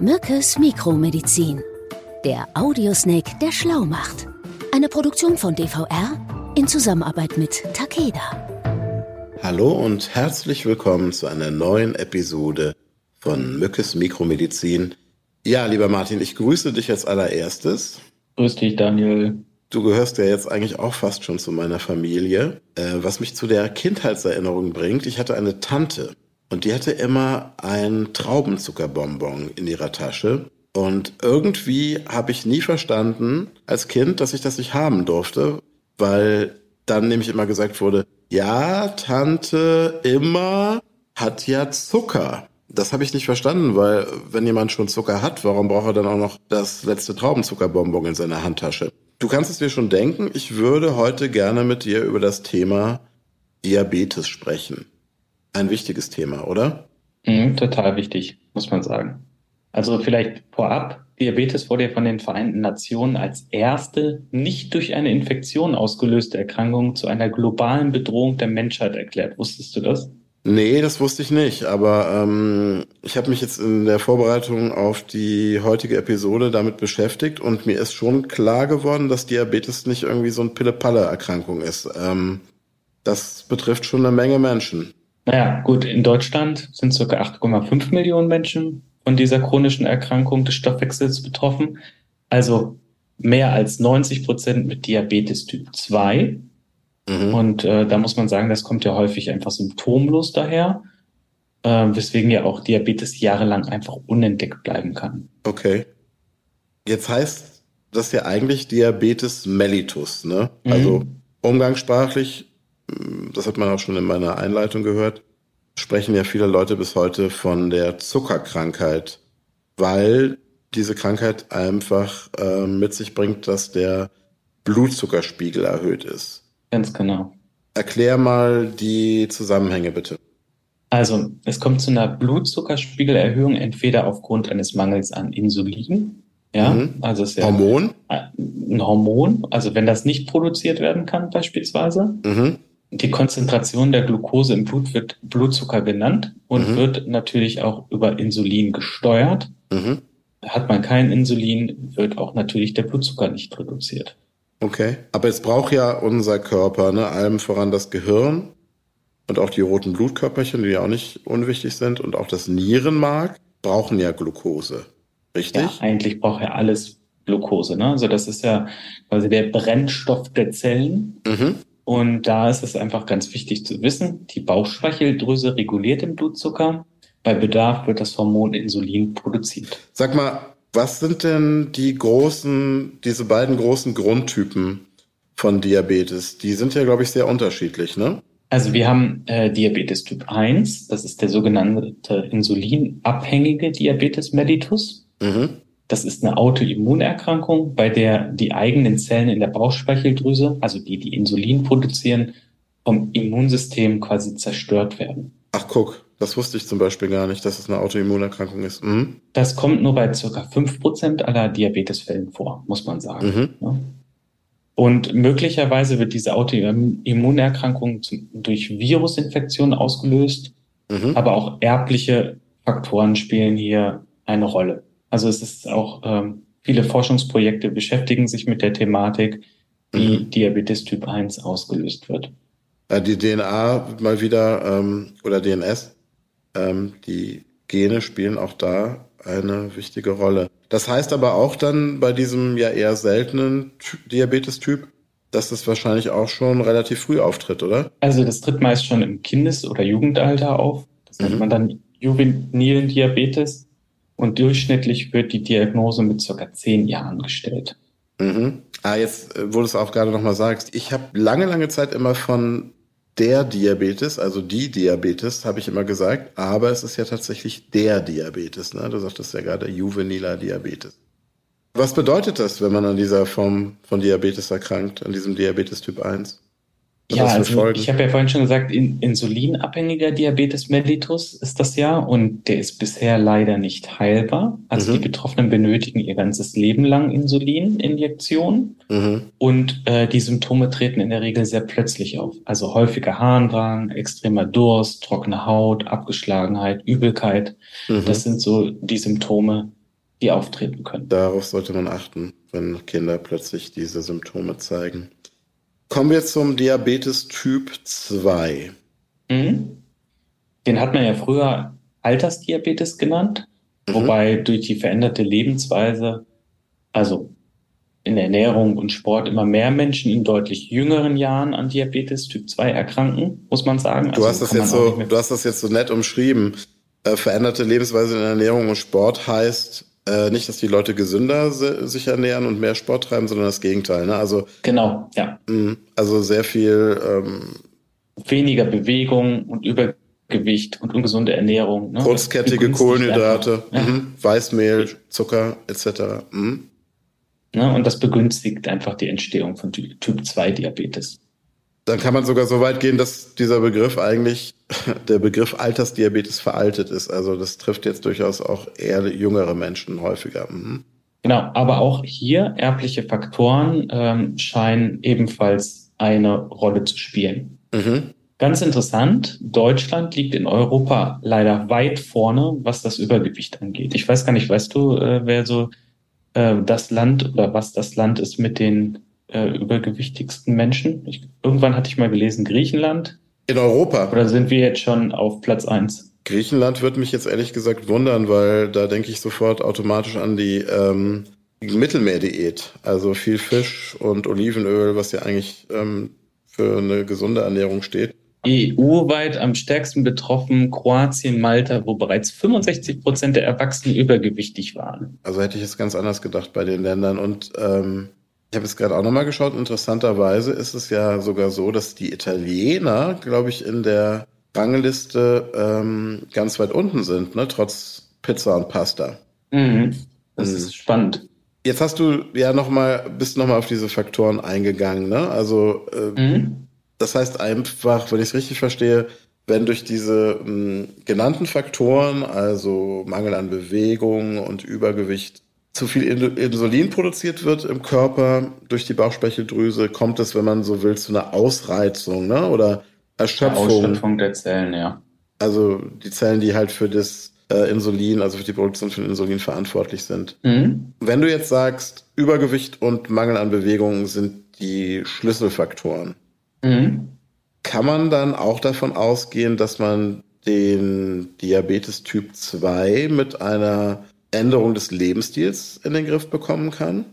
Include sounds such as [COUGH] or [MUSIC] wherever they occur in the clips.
Mückes Mikromedizin. Der Audiosnake, der schlau macht. Eine Produktion von DVR in Zusammenarbeit mit Takeda. Hallo und herzlich willkommen zu einer neuen Episode von Mückes Mikromedizin. Ja, lieber Martin, ich grüße dich als allererstes. Grüß dich, Daniel. Du gehörst ja jetzt eigentlich auch fast schon zu meiner Familie, äh, was mich zu der Kindheitserinnerung bringt. Ich hatte eine Tante und die hatte immer ein Traubenzuckerbonbon in ihrer Tasche. Und irgendwie habe ich nie verstanden als Kind, dass ich das nicht haben durfte, weil dann nämlich immer gesagt wurde, ja, Tante immer hat ja Zucker. Das habe ich nicht verstanden, weil wenn jemand schon Zucker hat, warum braucht er dann auch noch das letzte Traubenzuckerbonbon in seiner Handtasche? Du kannst es dir schon denken, ich würde heute gerne mit dir über das Thema Diabetes sprechen. Ein wichtiges Thema, oder? Mhm, total wichtig, muss man sagen. Also vielleicht vorab, Diabetes wurde ja von den Vereinten Nationen als erste nicht durch eine Infektion ausgelöste Erkrankung zu einer globalen Bedrohung der Menschheit erklärt. Wusstest du das? Nee, das wusste ich nicht, aber ähm, ich habe mich jetzt in der Vorbereitung auf die heutige Episode damit beschäftigt und mir ist schon klar geworden, dass Diabetes nicht irgendwie so ein Pille-Palle-Erkrankung ist. Ähm, das betrifft schon eine Menge Menschen. Naja, gut, in Deutschland sind circa 8,5 Millionen Menschen von dieser chronischen Erkrankung des Stoffwechsels betroffen. Also mehr als 90 Prozent mit Diabetes Typ 2 Mhm. Und äh, da muss man sagen, das kommt ja häufig einfach symptomlos daher, äh, weswegen ja auch Diabetes jahrelang einfach unentdeckt bleiben kann. Okay. Jetzt heißt das ja eigentlich Diabetes mellitus, ne? Mhm. Also umgangssprachlich, das hat man auch schon in meiner Einleitung gehört, sprechen ja viele Leute bis heute von der Zuckerkrankheit, weil diese Krankheit einfach äh, mit sich bringt, dass der Blutzuckerspiegel erhöht ist. Ganz genau. Erklär mal die Zusammenhänge bitte. Also, es kommt zu einer Blutzuckerspiegelerhöhung entweder aufgrund eines Mangels an Insulin, ja, mhm. also ist ja Hormon? ein Hormon, also wenn das nicht produziert werden kann beispielsweise. Mhm. Die Konzentration der Glucose im Blut wird Blutzucker genannt und mhm. wird natürlich auch über Insulin gesteuert. Mhm. Hat man kein Insulin, wird auch natürlich der Blutzucker nicht reduziert. Okay. Aber es braucht ja unser Körper, ne? allem voran das Gehirn und auch die roten Blutkörperchen, die ja auch nicht unwichtig sind, und auch das Nierenmark brauchen ja Glucose. Richtig? Ja, eigentlich braucht ja alles Glucose. Ne? Also das ist ja quasi der Brennstoff der Zellen. Mhm. Und da ist es einfach ganz wichtig zu wissen, die Bauchspeicheldrüse reguliert den Blutzucker. Bei Bedarf wird das Hormon Insulin produziert. Sag mal, was sind denn die großen, diese beiden großen Grundtypen von Diabetes? Die sind ja, glaube ich, sehr unterschiedlich, ne? Also wir haben äh, Diabetes Typ 1, das ist der sogenannte insulinabhängige Diabetes mellitus. Mhm. Das ist eine Autoimmunerkrankung, bei der die eigenen Zellen in der Bauchspeicheldrüse, also die, die Insulin produzieren, vom Immunsystem quasi zerstört werden. Ach guck, das wusste ich zum Beispiel gar nicht, dass es eine Autoimmunerkrankung ist. Mhm. Das kommt nur bei circa fünf Prozent aller Diabetesfällen vor, muss man sagen. Mhm. Und möglicherweise wird diese Autoimmunerkrankung durch Virusinfektionen ausgelöst, mhm. aber auch erbliche Faktoren spielen hier eine Rolle. Also es ist auch, ähm, viele Forschungsprojekte beschäftigen sich mit der Thematik, wie mhm. Diabetes Typ 1 ausgelöst wird. Die DNA mal wieder ähm, oder DNS ähm, die Gene spielen auch da eine wichtige Rolle. Das heißt aber auch dann bei diesem ja eher seltenen Diabetes-Typ, dass das wahrscheinlich auch schon relativ früh auftritt, oder? Also das tritt meist schon im Kindes- oder Jugendalter auf. Das nennt mhm. man dann juvenilen Diabetes. Und durchschnittlich wird die Diagnose mit circa zehn Jahren gestellt. Mhm. Ah, jetzt, äh, wo du es auch gerade nochmal sagst. Ich habe lange, lange Zeit immer von der Diabetes, also die Diabetes, habe ich immer gesagt, aber es ist ja tatsächlich der Diabetes. Ne? Du sagtest ja gerade juveniler Diabetes. Was bedeutet das, wenn man an dieser Form von Diabetes erkrankt, an diesem Diabetes Typ 1? Ja, also ich habe ja vorhin schon gesagt, in, insulinabhängiger Diabetes mellitus ist das ja und der ist bisher leider nicht heilbar. Also mhm. die Betroffenen benötigen ihr ganzes Leben lang Insulininjektionen mhm. und äh, die Symptome treten in der Regel sehr plötzlich auf. Also häufiger Harndrang, extremer Durst, trockene Haut, Abgeschlagenheit, Übelkeit. Mhm. Das sind so die Symptome, die auftreten können. Darauf sollte man achten, wenn Kinder plötzlich diese Symptome zeigen. Kommen wir zum Diabetes Typ 2. Mhm. Den hat man ja früher Altersdiabetes genannt, mhm. wobei durch die veränderte Lebensweise, also in Ernährung und Sport immer mehr Menschen in deutlich jüngeren Jahren an Diabetes Typ 2 erkranken, muss man sagen. Du, also hast, das jetzt so, du hast das jetzt so nett umschrieben. Äh, veränderte Lebensweise in Ernährung und Sport heißt äh, nicht, dass die Leute gesünder sich ernähren und mehr Sport treiben, sondern das Gegenteil. Ne? Also genau, ja. Mh, also sehr viel ähm, weniger Bewegung und Übergewicht und ungesunde Ernährung. Ne? Kurzkettige Kohlenhydrate, ja. mhm. Weißmehl, Zucker etc. Mhm. Ne? Und das begünstigt einfach die Entstehung von Typ 2 Diabetes. Dann kann man sogar so weit gehen, dass dieser Begriff eigentlich, [LAUGHS] der Begriff Altersdiabetes veraltet ist. Also das trifft jetzt durchaus auch eher jüngere Menschen häufiger. Mhm. Genau, aber auch hier erbliche Faktoren ähm, scheinen ebenfalls eine Rolle zu spielen. Mhm. Ganz interessant, Deutschland liegt in Europa leider weit vorne, was das Übergewicht angeht. Ich weiß gar nicht, weißt du, äh, wer so äh, das Land oder was das Land ist mit den äh, übergewichtigsten Menschen? Ich, irgendwann hatte ich mal gelesen, Griechenland. In Europa. Oder sind wir jetzt schon auf Platz eins? Griechenland würde mich jetzt ehrlich gesagt wundern, weil da denke ich sofort automatisch an die ähm, Mittelmeerdiät. Also viel Fisch und Olivenöl, was ja eigentlich ähm, für eine gesunde Ernährung steht. EU-weit am stärksten betroffen Kroatien, Malta, wo bereits 65 Prozent der Erwachsenen übergewichtig waren. Also hätte ich es ganz anders gedacht bei den Ländern. Und ähm, ich habe es gerade auch nochmal geschaut. Interessanterweise ist es ja sogar so, dass die Italiener, glaube ich, in der Rangliste ähm, ganz weit unten sind, ne? trotz Pizza und Pasta. Mhm. Das mhm. ist spannend. Jetzt hast du ja noch mal, bist noch mal auf diese Faktoren eingegangen, ne? Also äh, mhm. das heißt einfach, wenn ich es richtig verstehe, wenn durch diese mh, hm, genannten Faktoren, also Mangel an Bewegung und Übergewicht, zu viel Insulin produziert wird im Körper durch die Bauchspeicheldrüse, kommt es, wenn man so will, zu einer Ausreizung, ne? Oder Erschöpfung. Ausschöpfung der Zellen, ja. Also die Zellen, die halt für das äh, Insulin, also für die Produktion von Insulin verantwortlich sind. Mhm. Wenn du jetzt sagst, Übergewicht und Mangel an Bewegung sind die Schlüsselfaktoren, mhm. kann man dann auch davon ausgehen, dass man den Diabetes Typ 2 mit einer Änderung des Lebensstils in den Griff bekommen kann?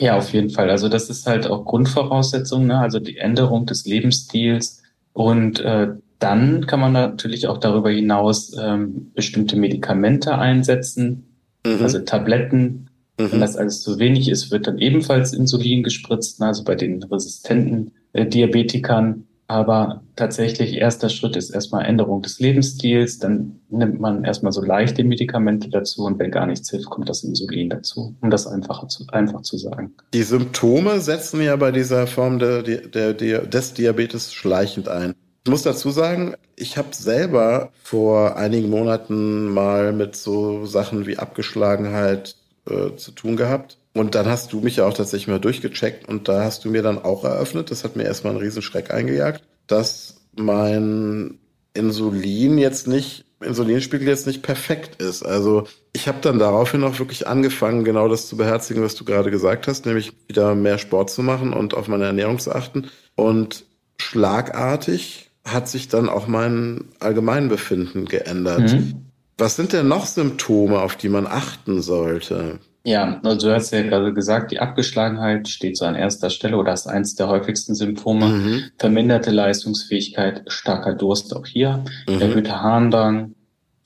Ja, auf jeden Fall. Also das ist halt auch Grundvoraussetzung, ne? also die Änderung des Lebensstils und äh, dann kann man natürlich auch darüber hinaus ähm, bestimmte Medikamente einsetzen, mhm. also Tabletten. Mhm. Wenn das alles zu wenig ist, wird dann ebenfalls Insulin gespritzt, also bei den resistenten äh, Diabetikern. Aber tatsächlich erster Schritt ist erstmal Änderung des Lebensstils. Dann nimmt man erstmal so leichte Medikamente dazu und wenn gar nichts hilft, kommt das Insulin dazu, um das einfacher zu, einfach zu sagen. Die Symptome setzen ja bei dieser Form der, der, der, des Diabetes schleichend ein. Ich muss dazu sagen, ich habe selber vor einigen Monaten mal mit so Sachen wie Abgeschlagenheit äh, zu tun gehabt. Und dann hast du mich ja auch tatsächlich mal durchgecheckt und da hast du mir dann auch eröffnet, das hat mir erstmal einen riesen Schreck eingejagt, dass mein Insulin jetzt nicht, Insulinspiegel jetzt nicht perfekt ist. Also ich habe dann daraufhin auch wirklich angefangen, genau das zu beherzigen, was du gerade gesagt hast, nämlich wieder mehr Sport zu machen und auf meine Ernährung zu achten. Und schlagartig hat sich dann auch mein Allgemeinbefinden geändert. Mhm. Was sind denn noch Symptome, auf die man achten sollte? Ja, also du hast ja gerade gesagt, die Abgeschlagenheit steht so an erster Stelle oder ist eins der häufigsten Symptome. Mhm. Verminderte Leistungsfähigkeit, starker Durst auch hier, mhm. erhöhter Harndrang,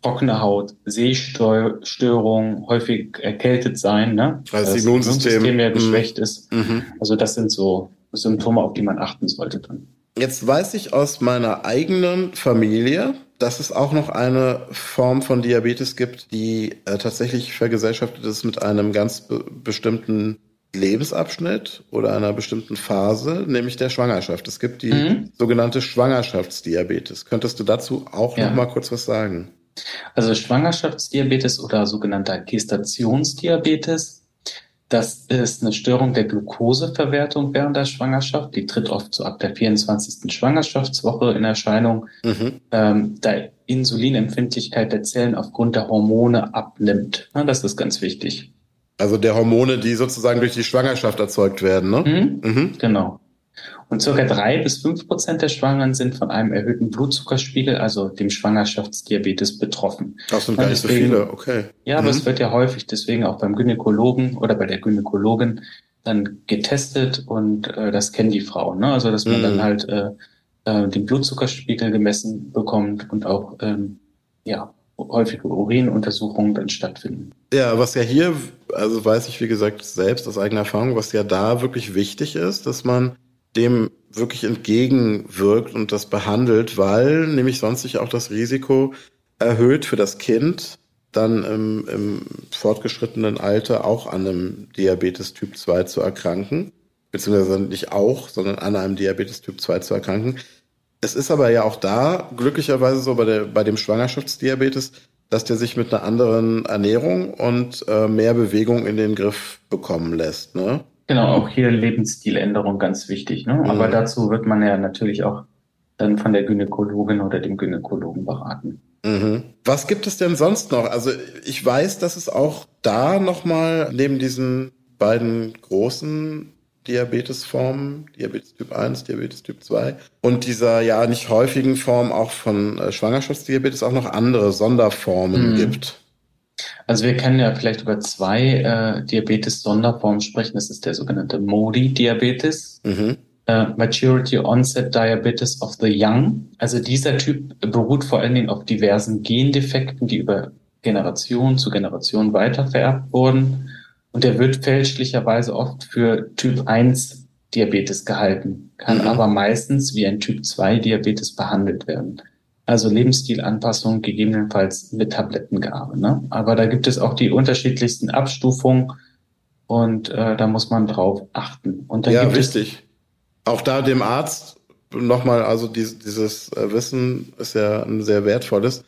trockene Haut, Sehstörung, häufig erkältet sein, ne? Weil das, das Immunsystem, Immunsystem ja geschwächt mhm. ist. Mhm. Also das sind so Symptome, auf die man achten sollte dann. Jetzt weiß ich aus meiner eigenen Familie, dass es auch noch eine Form von Diabetes gibt, die äh, tatsächlich vergesellschaftet ist mit einem ganz be bestimmten Lebensabschnitt oder einer bestimmten Phase, nämlich der Schwangerschaft. Es gibt die mhm. sogenannte Schwangerschaftsdiabetes. Könntest du dazu auch ja. noch mal kurz was sagen? Also Schwangerschaftsdiabetes oder sogenannter Gestationsdiabetes das ist eine Störung der Glukoseverwertung während der Schwangerschaft. Die tritt oft so ab der 24. Schwangerschaftswoche in Erscheinung, mhm. ähm, da Insulinempfindlichkeit der Zellen aufgrund der Hormone abnimmt. Ja, das ist ganz wichtig. Also der Hormone, die sozusagen durch die Schwangerschaft erzeugt werden, ne? Mhm. Mhm. Genau. Und circa drei bis fünf Prozent der Schwangeren sind von einem erhöhten Blutzuckerspiegel, also dem Schwangerschaftsdiabetes, betroffen. Das sind gar nicht so viele, okay. Ja, aber mhm. es wird ja häufig deswegen auch beim Gynäkologen oder bei der Gynäkologin dann getestet und äh, das kennen die Frauen, ne? Also dass man mhm. dann halt äh, äh, den Blutzuckerspiegel gemessen bekommt und auch ähm, ja häufige Urinuntersuchungen dann stattfinden. Ja, was ja hier, also weiß ich wie gesagt selbst aus eigener Erfahrung, was ja da wirklich wichtig ist, dass man dem wirklich entgegenwirkt und das behandelt, weil nämlich sonst sich auch das Risiko erhöht für das Kind, dann im, im fortgeschrittenen Alter auch an einem Diabetes Typ 2 zu erkranken, beziehungsweise nicht auch, sondern an einem Diabetes Typ 2 zu erkranken. Es ist aber ja auch da glücklicherweise so bei, der, bei dem Schwangerschaftsdiabetes, dass der sich mit einer anderen Ernährung und äh, mehr Bewegung in den Griff bekommen lässt. Ne? Genau, auch hier Lebensstiländerung ganz wichtig. Ne? Aber mhm. dazu wird man ja natürlich auch dann von der Gynäkologin oder dem Gynäkologen beraten. Mhm. Was gibt es denn sonst noch? Also ich weiß, dass es auch da nochmal neben diesen beiden großen Diabetesformen, Diabetes Typ 1, Diabetes Typ 2 und dieser ja nicht häufigen Form auch von äh, Schwangerschaftsdiabetes auch noch andere Sonderformen mhm. gibt. Also wir können ja vielleicht über zwei äh, Diabetes-Sonderformen sprechen. Das ist der sogenannte MODI-Diabetes. Mhm. Uh, Maturity Onset Diabetes of the Young. Also dieser Typ beruht vor allen Dingen auf diversen Gendefekten, die über Generation zu Generation weitervererbt wurden. Und der wird fälschlicherweise oft für Typ 1 Diabetes gehalten, kann mhm. aber meistens wie ein Typ 2 Diabetes behandelt werden. Also Lebensstilanpassung gegebenenfalls mit Tablettengabe. Ne? Aber da gibt es auch die unterschiedlichsten Abstufungen und äh, da muss man drauf achten. Und dann ja, gibt richtig. Es auch da dem Arzt nochmal, also dieses, dieses äh, Wissen ist ja ein sehr wertvolles.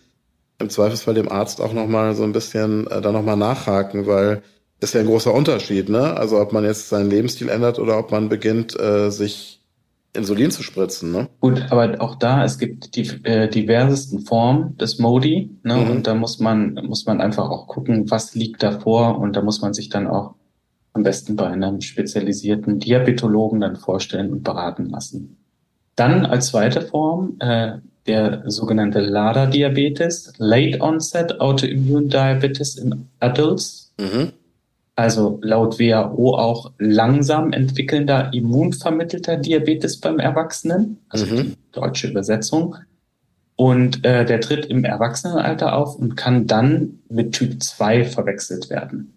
Im Zweifelsfall dem Arzt auch nochmal so ein bisschen äh, da nochmal nachhaken, weil ist ja ein großer Unterschied, ne? Also ob man jetzt seinen Lebensstil ändert oder ob man beginnt, äh, sich Insulin zu spritzen, ne? Gut, aber auch da, es gibt die äh, diversesten Formen des Modi, ne? Mhm. Und da muss man, muss man einfach auch gucken, was liegt davor und da muss man sich dann auch am besten bei einem spezialisierten Diabetologen dann vorstellen und beraten lassen. Dann als zweite Form äh, der sogenannte LADA-Diabetes, Late Onset Autoimmune Diabetes in Adults. Mhm also laut WHO auch langsam entwickelnder immunvermittelter Diabetes beim Erwachsenen, also mhm. die deutsche Übersetzung. Und äh, der tritt im Erwachsenenalter auf und kann dann mit Typ 2 verwechselt werden.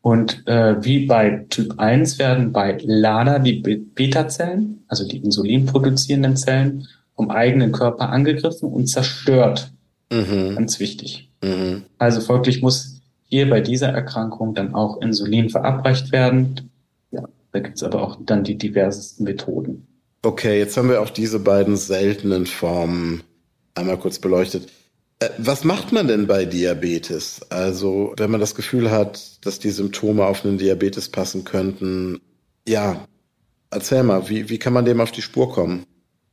Und äh, wie bei Typ 1 werden bei LADA die Beta-Zellen, also die insulinproduzierenden Zellen, vom eigenen Körper angegriffen und zerstört. Mhm. Ganz wichtig. Mhm. Also folglich muss hier bei dieser Erkrankung dann auch Insulin verabreicht werden. Ja, da gibt es aber auch dann die diversesten Methoden. Okay, jetzt haben wir auch diese beiden seltenen Formen einmal kurz beleuchtet. Äh, was macht man denn bei Diabetes? Also, wenn man das Gefühl hat, dass die Symptome auf einen Diabetes passen könnten, ja, erzähl mal, wie, wie kann man dem auf die Spur kommen?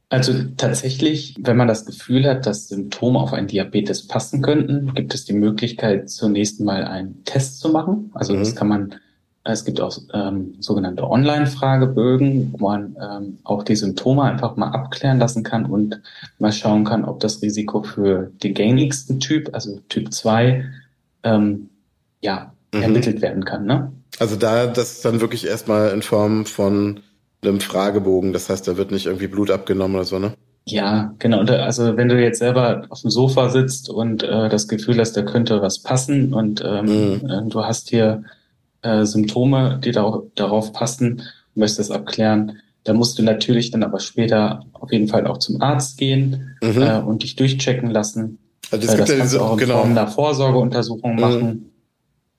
Also tatsächlich, wenn man das Gefühl hat, dass Symptome auf einen Diabetes passen könnten, gibt es die Möglichkeit, zunächst mal einen Test zu machen. Also mhm. das kann man, es gibt auch ähm, sogenannte Online-Fragebögen, wo man ähm, auch die Symptome einfach mal abklären lassen kann und mal schauen kann, ob das Risiko für den gängigsten Typ, also Typ 2, ähm, ja, mhm. ermittelt werden kann. Ne? Also da das dann wirklich erstmal in Form von einem Fragebogen. Das heißt, da wird nicht irgendwie Blut abgenommen oder so, ne? Ja, genau. Also wenn du jetzt selber auf dem Sofa sitzt und äh, das Gefühl hast, da könnte was passen und ähm, mhm. Äh, du hast hier äh, Symptome, die da, darauf passen, und möchtest das abklären, da musst du natürlich dann aber später auf jeden Fall auch zum Arzt gehen mhm. äh, und dich durchchecken lassen. Also das, äh, das kannst ja du auch in genau. Form einer Vorsorgeuntersuchung mhm. machen.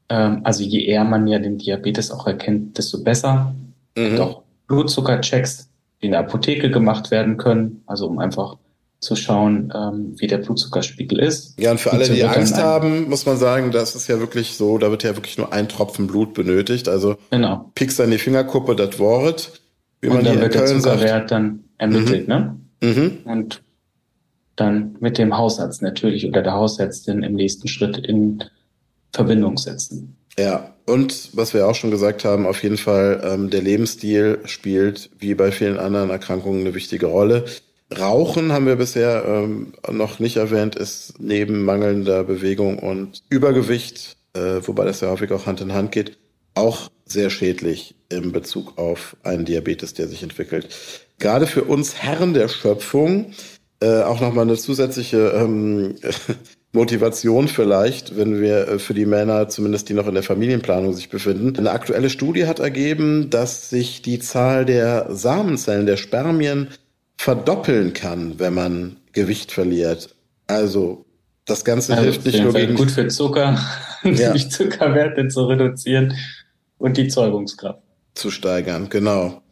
Ähm, also je eher man ja den Diabetes auch erkennt, desto besser. Mhm. Doch Blutzuckerchecks, die in der Apotheke gemacht werden können, also um einfach zu schauen, ähm, wie der Blutzuckerspiegel ist. Ja, und für alle, die Angst haben, muss man sagen, das ist ja wirklich so, da wird ja wirklich nur ein Tropfen Blut benötigt. Also genau. piekst an die Fingerkuppe, das Wort, wie und man dann wird der Zuckerwert sagt. dann ermittelt, mhm. ne? Mhm. Und dann mit dem Hausarzt natürlich oder der Hausärztin im nächsten Schritt in Verbindung setzen. Ja, und was wir auch schon gesagt haben, auf jeden Fall, ähm, der Lebensstil spielt wie bei vielen anderen Erkrankungen eine wichtige Rolle. Rauchen haben wir bisher ähm, noch nicht erwähnt, ist neben mangelnder Bewegung und Übergewicht, äh, wobei das ja häufig auch Hand in Hand geht, auch sehr schädlich in Bezug auf einen Diabetes, der sich entwickelt. Gerade für uns Herren der Schöpfung äh, auch nochmal eine zusätzliche ähm, [LAUGHS] Motivation vielleicht, wenn wir äh, für die Männer, zumindest die noch in der Familienplanung sich befinden. Eine aktuelle Studie hat ergeben, dass sich die Zahl der Samenzellen, der Spermien verdoppeln kann, wenn man Gewicht verliert. Also das Ganze also hilft nicht nur gegen gut für Zucker, [LAUGHS] ja. die Zuckerwerte zu reduzieren und die Zeugungskraft zu steigern. Genau.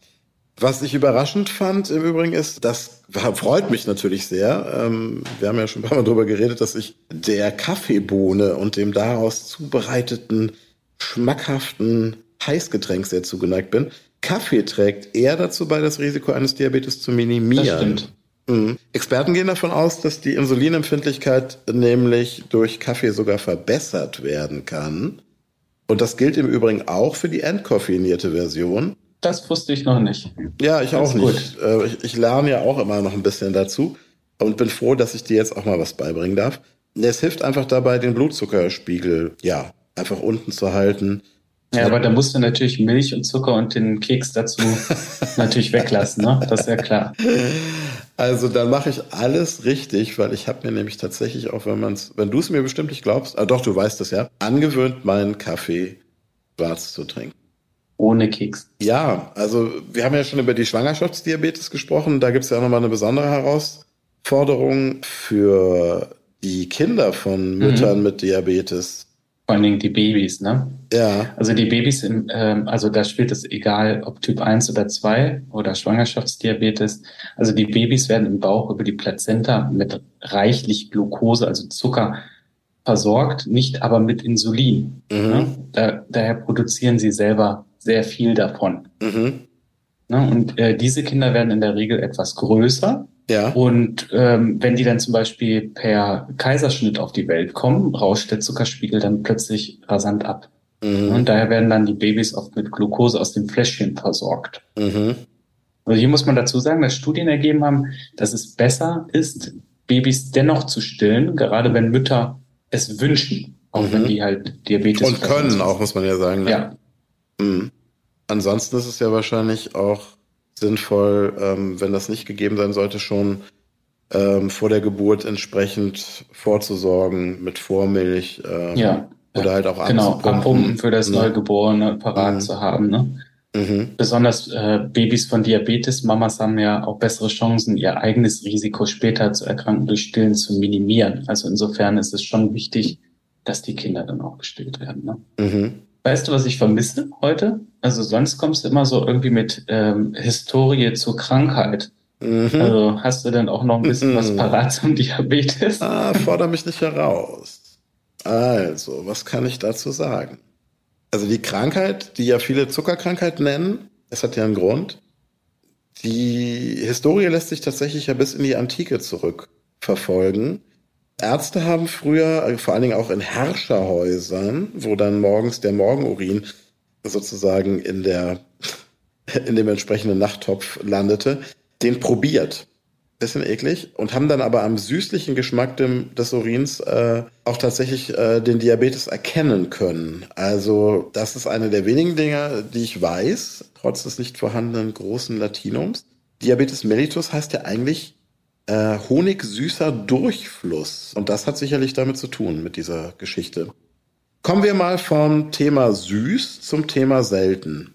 Was ich überraschend fand im Übrigen ist, das freut mich natürlich sehr. Ähm, wir haben ja schon ein paar Mal darüber geredet, dass ich der Kaffeebohne und dem daraus zubereiteten, schmackhaften Heißgetränk sehr zugeneigt bin. Kaffee trägt eher dazu bei, das Risiko eines Diabetes zu minimieren. Das stimmt. Mhm. Experten gehen davon aus, dass die Insulinempfindlichkeit nämlich durch Kaffee sogar verbessert werden kann. Und das gilt im Übrigen auch für die entkoffeinierte Version. Das wusste ich noch nicht. Ja, ich auch nicht. Äh, ich, ich lerne ja auch immer noch ein bisschen dazu und bin froh, dass ich dir jetzt auch mal was beibringen darf. Es hilft einfach dabei, den Blutzuckerspiegel, ja, einfach unten zu halten. Ja, aber da musst du natürlich Milch und Zucker und den Keks dazu [LAUGHS] natürlich weglassen, ne? Das ist ja klar. Also dann mache ich alles richtig, weil ich habe mir nämlich tatsächlich auch, wenn man es, wenn du es mir bestimmt nicht glaubst, ah doch, du weißt es ja, angewöhnt, meinen Kaffee schwarz zu trinken. Ohne Keks. Ja, also wir haben ja schon über die Schwangerschaftsdiabetes gesprochen. Da gibt es ja nochmal eine besondere Herausforderung für die Kinder von Müttern mhm. mit Diabetes vor allen Dingen die Babys, ne? Ja. Also die Babys, im, ähm, also da spielt es egal, ob Typ 1 oder 2 oder Schwangerschaftsdiabetes. Also die Babys werden im Bauch über die Plazenta mit reichlich Glucose, also Zucker, versorgt, nicht aber mit Insulin. Mhm. Ne? Da, daher produzieren sie selber sehr viel davon. Mhm. Ne? Und äh, diese Kinder werden in der Regel etwas größer ja. Und ähm, wenn die dann zum Beispiel per Kaiserschnitt auf die Welt kommen, rauscht der Zuckerspiegel dann plötzlich rasant ab. Mhm. Und daher werden dann die Babys oft mit Glucose aus dem Fläschchen versorgt. Mhm. Also hier muss man dazu sagen, dass Studien ergeben haben, dass es besser ist, Babys dennoch zu stillen, gerade wenn Mütter es wünschen, auch mhm. wenn die halt Diabetes Und können auch, muss man ja sagen. Ne? Ja. Mhm. Ansonsten ist es ja wahrscheinlich auch sinnvoll, ähm, wenn das nicht gegeben sein sollte, schon ähm, vor der Geburt entsprechend vorzusorgen mit Vormilch. Ähm, ja. Oder halt auch Genau, abpumpen für das ne? Neugeborene parat mhm. zu haben. Ne? Mhm. Besonders äh, Babys von Diabetes, Mamas haben ja auch bessere Chancen, ihr eigenes Risiko später zu erkranken durch Stillen zu minimieren. Also insofern ist es schon wichtig, dass die Kinder dann auch gestillt werden. Ne? Mhm. Weißt du, was ich vermisse heute? Also sonst kommst du immer so irgendwie mit ähm, Historie zur Krankheit. Mhm. Also hast du denn auch noch ein bisschen mhm. was parat zum Diabetes? Ah, fordere mich nicht heraus. Also, was kann ich dazu sagen? Also die Krankheit, die ja viele Zuckerkrankheit nennen, es hat ja einen Grund. Die Historie lässt sich tatsächlich ja bis in die Antike zurückverfolgen. Ärzte haben früher, äh, vor allen Dingen auch in Herrscherhäusern, wo dann morgens der Morgenurin sozusagen in der, [LAUGHS] in dem entsprechenden Nachttopf landete, den probiert. Bisschen eklig. Und haben dann aber am süßlichen Geschmack dem, des Urins äh, auch tatsächlich äh, den Diabetes erkennen können. Also das ist eine der wenigen Dinge, die ich weiß, trotz des nicht vorhandenen großen Latinums. Diabetes mellitus heißt ja eigentlich äh, honigsüßer Durchfluss. Und das hat sicherlich damit zu tun, mit dieser Geschichte. Kommen wir mal vom Thema süß zum Thema selten.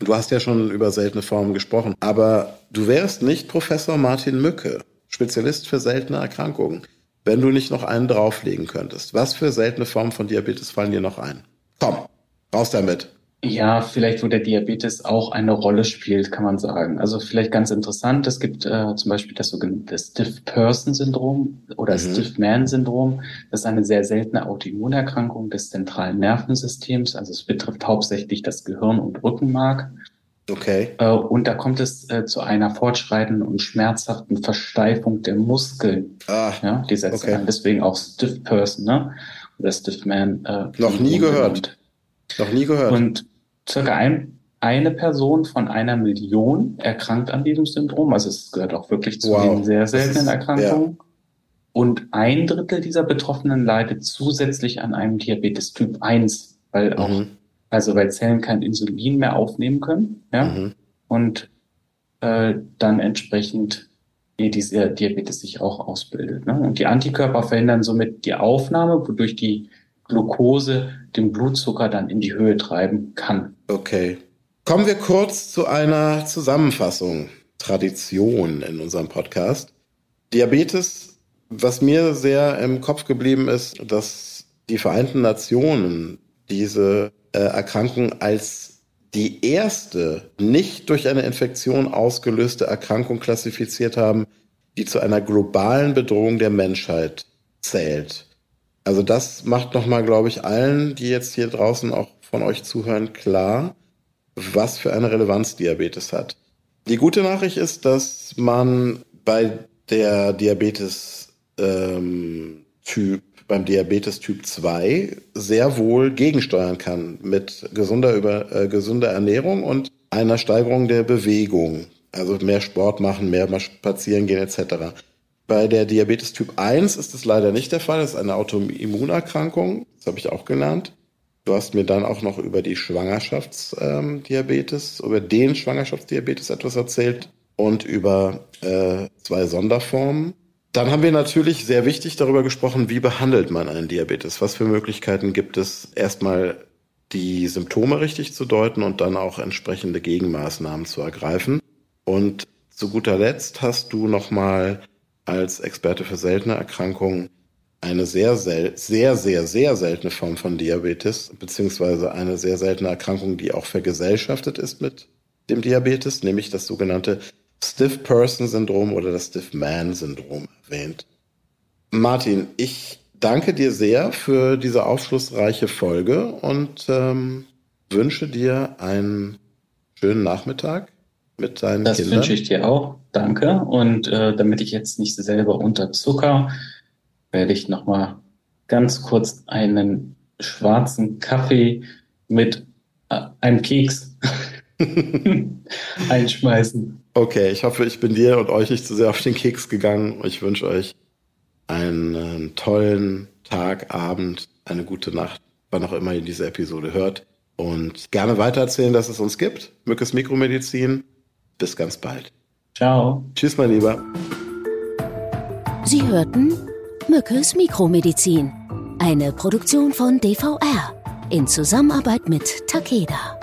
Du hast ja schon über seltene Formen gesprochen, aber du wärst nicht Professor Martin Mücke, Spezialist für seltene Erkrankungen, wenn du nicht noch einen drauflegen könntest. Was für seltene Formen von Diabetes fallen dir noch ein? Komm, raus damit. Ja, vielleicht wo der Diabetes auch eine Rolle spielt, kann man sagen. Also vielleicht ganz interessant, es gibt äh, zum Beispiel das sogenannte Stiff-Person-Syndrom oder mhm. Stiff-Man-Syndrom. Das ist eine sehr seltene Autoimmunerkrankung des zentralen Nervensystems. Also es betrifft hauptsächlich das Gehirn und Rückenmark. Okay. Äh, und da kommt es äh, zu einer fortschreitenden und schmerzhaften Versteifung der Muskeln. Ah, ja, dieser okay. Deswegen auch Stiff Person, ne? Oder Stiff Man. Äh, Noch nie gehört. Noch nie gehört. Und circa ein, eine Person von einer Million erkrankt an diesem Syndrom. Also es gehört auch wirklich zu wow. den sehr seltenen Erkrankungen. Ja. Und ein Drittel dieser Betroffenen leidet zusätzlich an einem Diabetes Typ 1, weil auch, mhm. also weil Zellen kein Insulin mehr aufnehmen können, ja. Mhm. Und äh, dann entsprechend dieser Diabetes sich auch ausbildet. Ne? Und die Antikörper verhindern somit die Aufnahme, wodurch die Glucose den Blutzucker dann in die Höhe treiben kann. Okay. Kommen wir kurz zu einer Zusammenfassung. Tradition in unserem Podcast. Diabetes, was mir sehr im Kopf geblieben ist, dass die Vereinten Nationen diese äh, Erkrankung als die erste nicht durch eine Infektion ausgelöste Erkrankung klassifiziert haben, die zu einer globalen Bedrohung der Menschheit zählt. Also das macht nochmal, glaube ich, allen, die jetzt hier draußen auch von euch zuhören, klar, was für eine Relevanz Diabetes hat. Die gute Nachricht ist, dass man bei der Diabetes ähm, Typ beim Diabetes Typ 2 sehr wohl gegensteuern kann mit gesunder, über, äh, gesunder Ernährung und einer Steigerung der Bewegung. Also mehr Sport machen, mehr spazieren gehen etc. Bei der Diabetes Typ 1 ist es leider nicht der Fall. Das ist eine Autoimmunerkrankung. Das habe ich auch gelernt. Du hast mir dann auch noch über die Schwangerschaftsdiabetes, ähm, über den Schwangerschaftsdiabetes etwas erzählt und über äh, zwei Sonderformen. Dann haben wir natürlich sehr wichtig darüber gesprochen, wie behandelt man einen Diabetes? Was für Möglichkeiten gibt es, erstmal die Symptome richtig zu deuten und dann auch entsprechende Gegenmaßnahmen zu ergreifen? Und zu guter Letzt hast du nochmal als Experte für seltene Erkrankungen eine sehr, sehr, sehr, sehr, sehr seltene Form von Diabetes, beziehungsweise eine sehr seltene Erkrankung, die auch vergesellschaftet ist mit dem Diabetes, nämlich das sogenannte Stiff Person Syndrom oder das Stiff Man Syndrom erwähnt. Martin, ich danke dir sehr für diese aufschlussreiche Folge und ähm, wünsche dir einen schönen Nachmittag mit deinen das Kindern. Das wünsche ich dir auch. Danke. Und äh, damit ich jetzt nicht selber unter Zucker, werde ich nochmal ganz kurz einen schwarzen Kaffee mit äh, einem Keks [LAUGHS] einschmeißen. Okay, ich hoffe, ich bin dir und euch nicht zu sehr auf den Keks gegangen. Ich wünsche euch einen, einen tollen Tag, Abend, eine gute Nacht, wann auch immer ihr diese Episode hört. Und gerne weitererzählen, dass es uns gibt. Mückes Mikromedizin. Bis ganz bald. Ciao. Tschüss, mein Lieber. Sie hörten Mückes Mikromedizin. Eine Produktion von DVR in Zusammenarbeit mit Takeda.